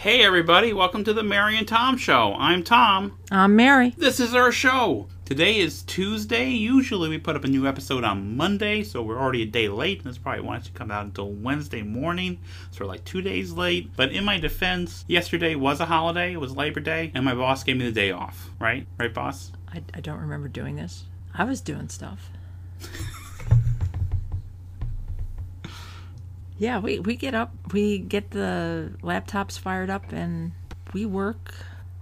Hey, everybody, welcome to the Mary and Tom Show. I'm Tom. I'm Mary. This is our show. Today is Tuesday. Usually we put up a new episode on Monday, so we're already a day late. And this probably won't actually come out until Wednesday morning, so we're like two days late. But in my defense, yesterday was a holiday. It was Labor Day, and my boss gave me the day off. Right? Right, boss? I, I don't remember doing this. I was doing stuff. Yeah, we, we get up, we get the laptops fired up, and we work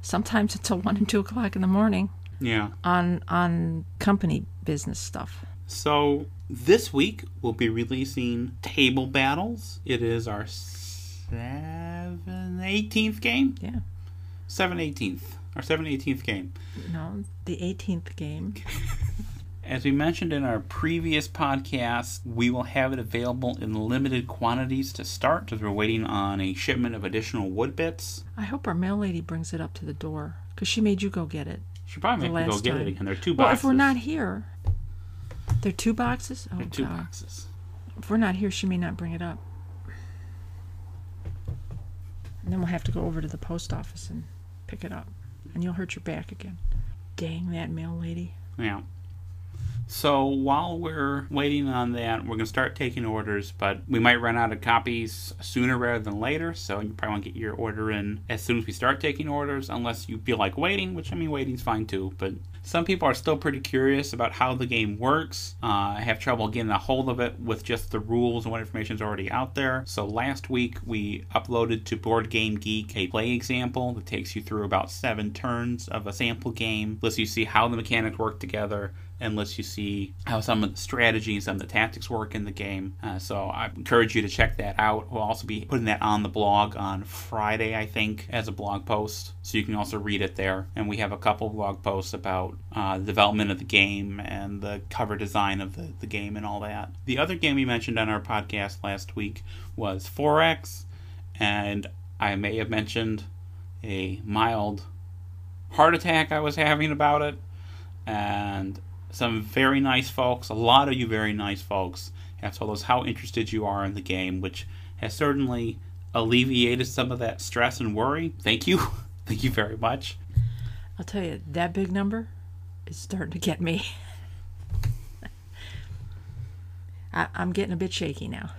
sometimes until 1 and 2 o'clock in the morning Yeah. on on company business stuff. So this week we'll be releasing Table Battles. It is our seven eighteenth game. Yeah. Seven eighteenth. Our seven eighteenth game. No, the 18th game. As we mentioned in our previous podcast, we will have it available in limited quantities to start because we're waiting on a shipment of additional wood bits. I hope our mail lady brings it up to the door because she made you go get it. She probably The make me go get time. it again. There are two boxes. Well, if we're not here, there are two boxes. Oh There are two God! boxes. If we're not here, she may not bring it up. And then we'll have to go over to the post office and pick it up. And you'll hurt your back again. Dang that mail lady. Yeah. So while we're waiting on that, we're going to start taking orders, but we might run out of copies sooner rather than later. So you probably want to get your order in as soon as we start taking orders, unless you feel like waiting, which I mean, waiting's fine too. But some people are still pretty curious about how the game works. Uh, I have trouble getting a hold of it with just the rules and what information is already out there. So last week we uploaded to Board Game Geek a play example that takes you through about seven turns of a sample game, lets you see how the mechanics work together and lets you see how some of the strategy and some of the tactics work in the game. Uh, so I encourage you to check that out. We'll also be putting that on the blog on Friday, I think, as a blog post. So you can also read it there. And we have a couple blog posts about uh, the development of the game and the cover design of the, the game and all that. The other game we mentioned on our podcast last week was For-Ex. And I may have mentioned a mild heart attack I was having about it. And some very nice folks, a lot of you very nice folks, have told us how interested you are in the game, which has certainly alleviated some of that stress and worry. Thank you. Thank you very much. I'll tell you, that big number is starting to get me. I, I'm getting a bit shaky now.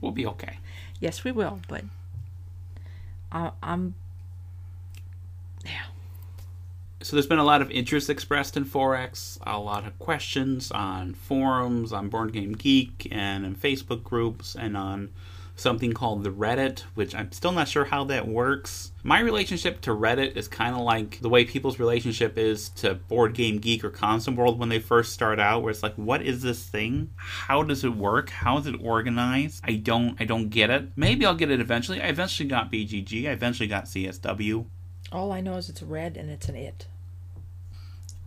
We'll be okay. Yes, we will, but I, I'm. Yeah. So there's been a lot of interest expressed in For-Ex, a lot of questions on forums, on Board Game Geek, and in Facebook groups, and on something called the Reddit, which I'm still not sure how that works. My relationship to Reddit is kind of like the way people's relationship is to Board Game Geek or ConsimWorld when they first start out, where it's like, what is this thing? How does it work? How is it organized? I don't, I don't get it. Maybe I'll get it eventually. I eventually got BGG. I eventually got CSW. All I know is it's red and it's an it.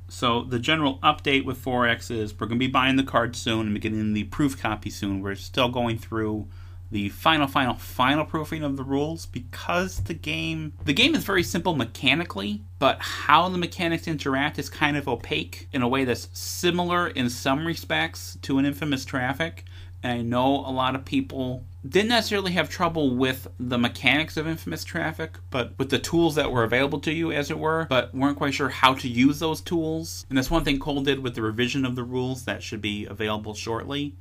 So the general update with For-Ex is we're going to be buying the card soon and getting the proof copy soon. We're still going through the final, final, final proofing of the rules because the game the game is very simple mechanically, but how the mechanics interact is kind of opaque in a way that's similar in some respects to an infamous traffic. And I know a lot of people didn't necessarily have trouble with the mechanics of infamous traffic, but with the tools that were available to you, as it were, but weren't quite sure how to use those tools. And that's one thing Cole did with the revision of the rules that should be available shortly.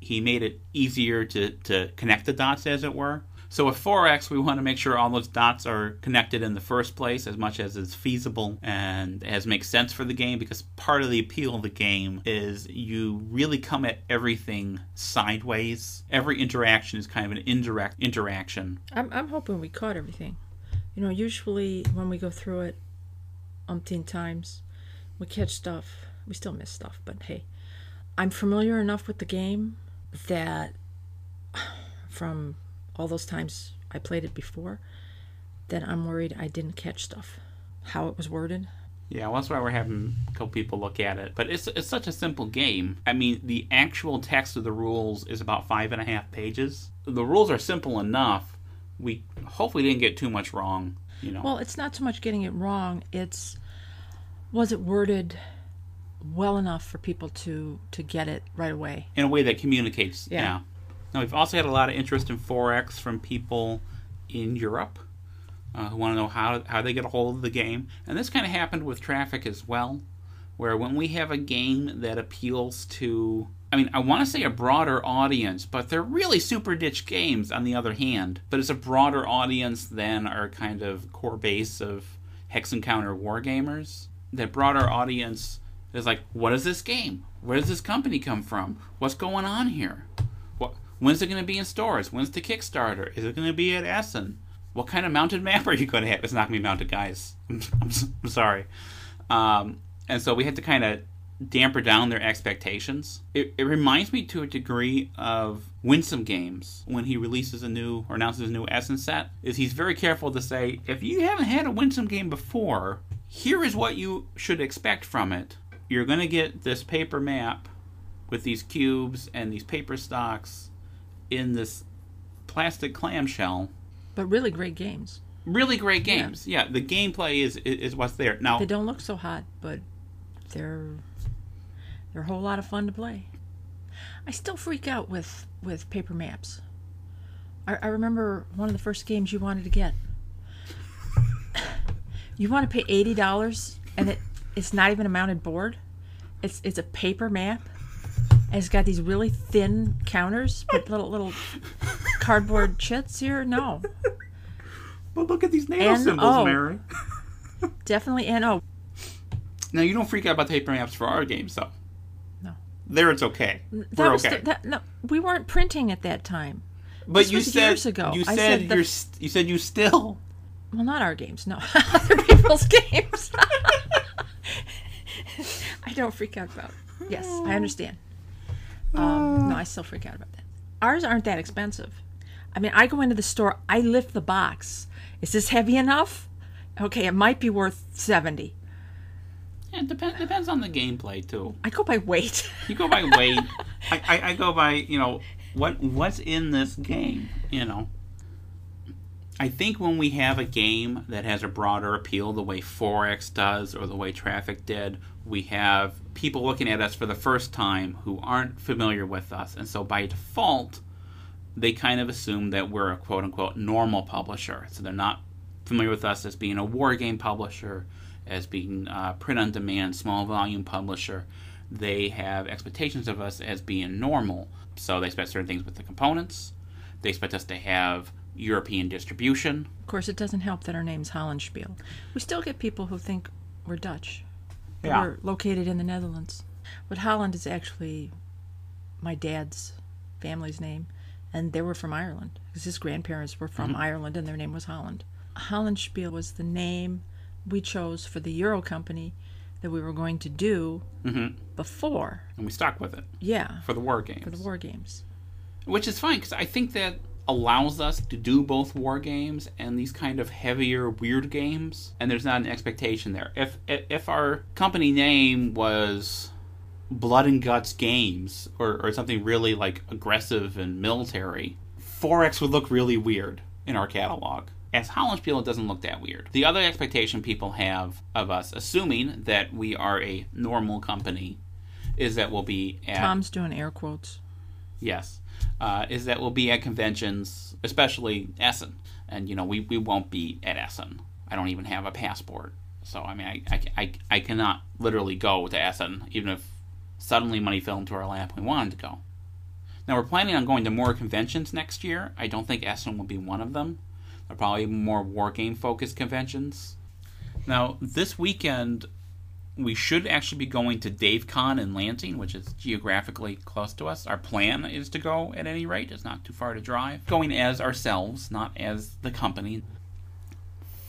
He made it easier to, to connect the dots, as it were. So with For-Ex, we want to make sure all those dots are connected in the first place as much as is feasible and as makes sense for the game because part of the appeal of the game is you really come at everything sideways. Every interaction is kind of an indirect interaction. I'm, I'm hoping we caught everything. You know, usually when we go through it umpteen times, we catch stuff. We still miss stuff, but hey. I'm familiar enough with the game that from all those times I played it before, that I'm worried I didn't catch stuff. How it was worded. Yeah, well, that's why we're having a couple people look at it. But it's it's such a simple game. I mean, the actual text of the rules is about five and a half pages. The rules are simple enough. We hopefully didn't get too much wrong. You know. Well, it's not so much getting it wrong, it's was it worded well enough for people to to get it right away. in a way that communicates. Yeah. Yeah. Now we've also had a lot of interest in For-Ex from people in Europe. uh, who want to know how how they get a hold of the game. And this kind of happened with Traffic as well, where when we have a game that appeals to I mean, I want to say a broader audience, but they're really super niche games on the other hand. But it's a broader audience than our kind of core base of Hex and counter wargamers. That broader audience is like, what is this game? Where does this company come from? What's going on here? When's it going to be in stores? When's the Kickstarter? Is it going to be at Essen? What kind of mounted map are you going to have? It's not going to be mounted, guys. I'm sorry. Um, and so we had to kind of damper down their expectations. It, it reminds me to a degree of Winsome Games when he releases a new or announces a new Essen set. Is he's very careful to say if you haven't had a Winsome game before, here is what you should expect from it. You're going to get this paper map with these cubes and these paper stocks in this plastic clamshell. But really great games. Really great games. Yeah, yeah the gameplay is, is what's there. Now they don't look so hot, but they're they're a whole lot of fun to play. I still freak out with with paper maps. I, I remember one of the first games you wanted to get. you want to pay eighty dollars, and it it's not even a mounted board. It's it's a paper map. It's got these really thin counters with little little cardboard chits here. No. But look at these NATO symbols, oh. Mary. Definitely NO. Oh. Now you don't freak out about paper maps for our games, though. No. There, it's okay. That We're was okay. the- that, no, we weren't printing at that time. but this you said years ago. you said, said the- you're st- you said you still. Well, not our games. No, other people's games. I don't freak out about. Yes, I oh. understand. Um, no, I still freak out about that. Ours aren't that expensive. I mean, I go into the store, I lift the box. Is this heavy enough? Okay, it might be worth seventy. Yeah, it depends depends on the gameplay too. I go by weight. You go by weight. I, I, I go by you know what what's in this game. You know. I think when we have a game that has a broader appeal, the way For-Ex does or the way Traffic did, we have people looking at us for the first time who aren't familiar with us, and so by default, they kind of assume that we're a quote unquote normal publisher. So they're not familiar with us as being a war game publisher, as being print on demand, small volume publisher. They have expectations of us as being normal. So they expect certain things with the components. They expect us to have European distribution. Of course, it doesn't help that our name's Hollandspiel. We still get people who think we're Dutch. That Yeah. We're located in the Netherlands. But Holland is actually my dad's family's name, and they were from Ireland because his grandparents were from Ireland and their name was Holland. Hollandspiel was the name we chose for the Euro company that we were going to do Mm-hmm. before. And we stuck with it Yeah, for the war games. for the war games. which is fine because I think that allows us to do both war games and these kind of heavier weird games and there's not an expectation there if if our company name was blood and guts games or, or something really like aggressive and military For-Ex would look really weird in our catalog as Hollandspiel, it doesn't look that weird. The other expectation people have of us, assuming that we are a normal company, is that we'll be at Tom's doing air quotes. Yes, uh, is that we'll be at conventions, especially Essen, and you know we, we won't be at Essen. I don't even have a passport, so I mean I, I, I, I cannot literally go to Essen, even if suddenly money fell into our lap we wanted to go. Now we're planning on going to more conventions next year. I don't think Essen will be one of them. They're probably more war game focused conventions. Now this weekend we should actually be going to DaveCon in Lansing, which is geographically close to us. Our plan is to go at any rate. It's not too far to drive. Going as ourselves, not as the company.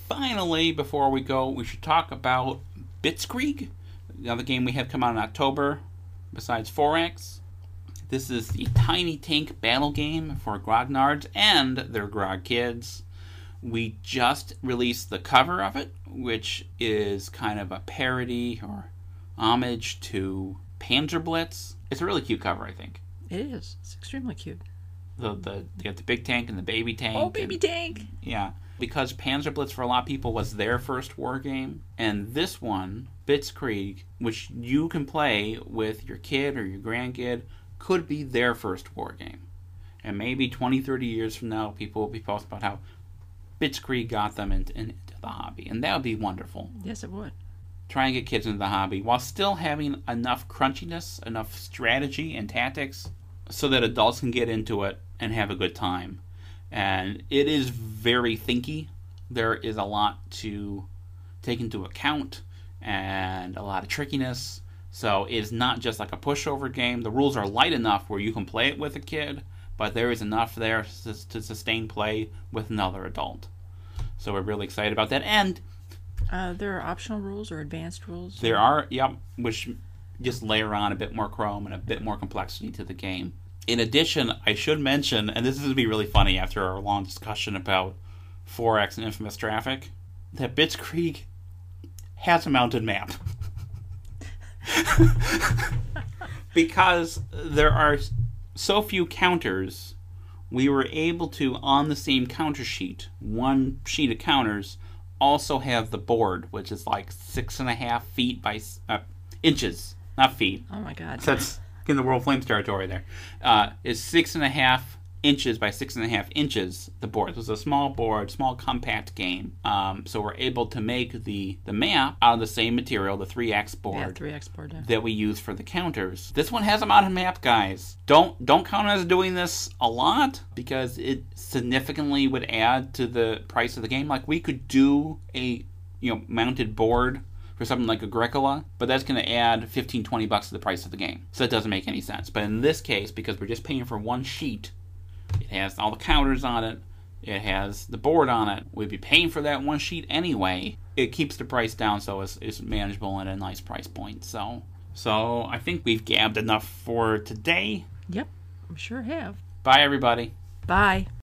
Finally, before we go, we should talk about Bitskrieg, the other game we have come out in October, besides For-Ex. This is the tiny tank battle game for grognards and their grog kids. We just released the cover of it, which is kind of a parody or homage to Panzer Blitz. It's a really cute cover, I think. It is. It's extremely cute. The the they got the big tank and the baby tank. Oh, baby and- tank! yeah, because Panzer Blitz for a lot of people was their first war game, and this one, Bitskrieg, which you can play with your kid or your grandkid, could be their first war game. And maybe 20, 30 years from now, people will be posting about how Bitskrieg got them into, into the hobby, and that would be wonderful. Yes, it would. Try and get kids into the hobby while still having enough crunchiness, enough strategy and tactics, so that adults can get into it and have a good time. And it is very thinky. There is a lot to take into account and a lot of trickiness. So it's not just like a pushover game. The rules are light enough where you can play it with a kid, but there is enough there to, sustain play with another adult. So we're really excited about that. And Uh, there are optional rules or advanced rules. there are, yep, which just layer on a bit more chrome and a bit more complexity to the game. In addition, I should mention, and this is going to be really funny after our long discussion about For-Ex and Infamous Traffic, that Bitskrieg has a mounted map. because there are so few counters, we were able to, on the same counter sheet, one sheet of counters, also have the board, which is like six and a half feet by uh, inches, not feet. Oh my god. So that's in the World Flames territory there. Uh, is six and a half inches by six and a half inches. The board. It was a small board, small compact game. Um, so we're able to make the the map out of the same material, the 3x board yeah, three X board. Yeah. that we use for the counters. This one has a mounted map, guys. Don't don't count us doing this a lot because it significantly would add to the price of the game. Like we could do a you know mounted board for something like Agricola, but that's going to add 15 20 bucks to the price of the game. So that doesn't make any sense. But in this case because we're just paying for one sheet, it has all the counters on it. It has the board on it. We'd be paying for that one sheet anyway. It keeps the price down so it's, it's manageable at a nice price point. So, so I think we've gabbed enough for today. Yep. We sure have. Bye, everybody. Bye.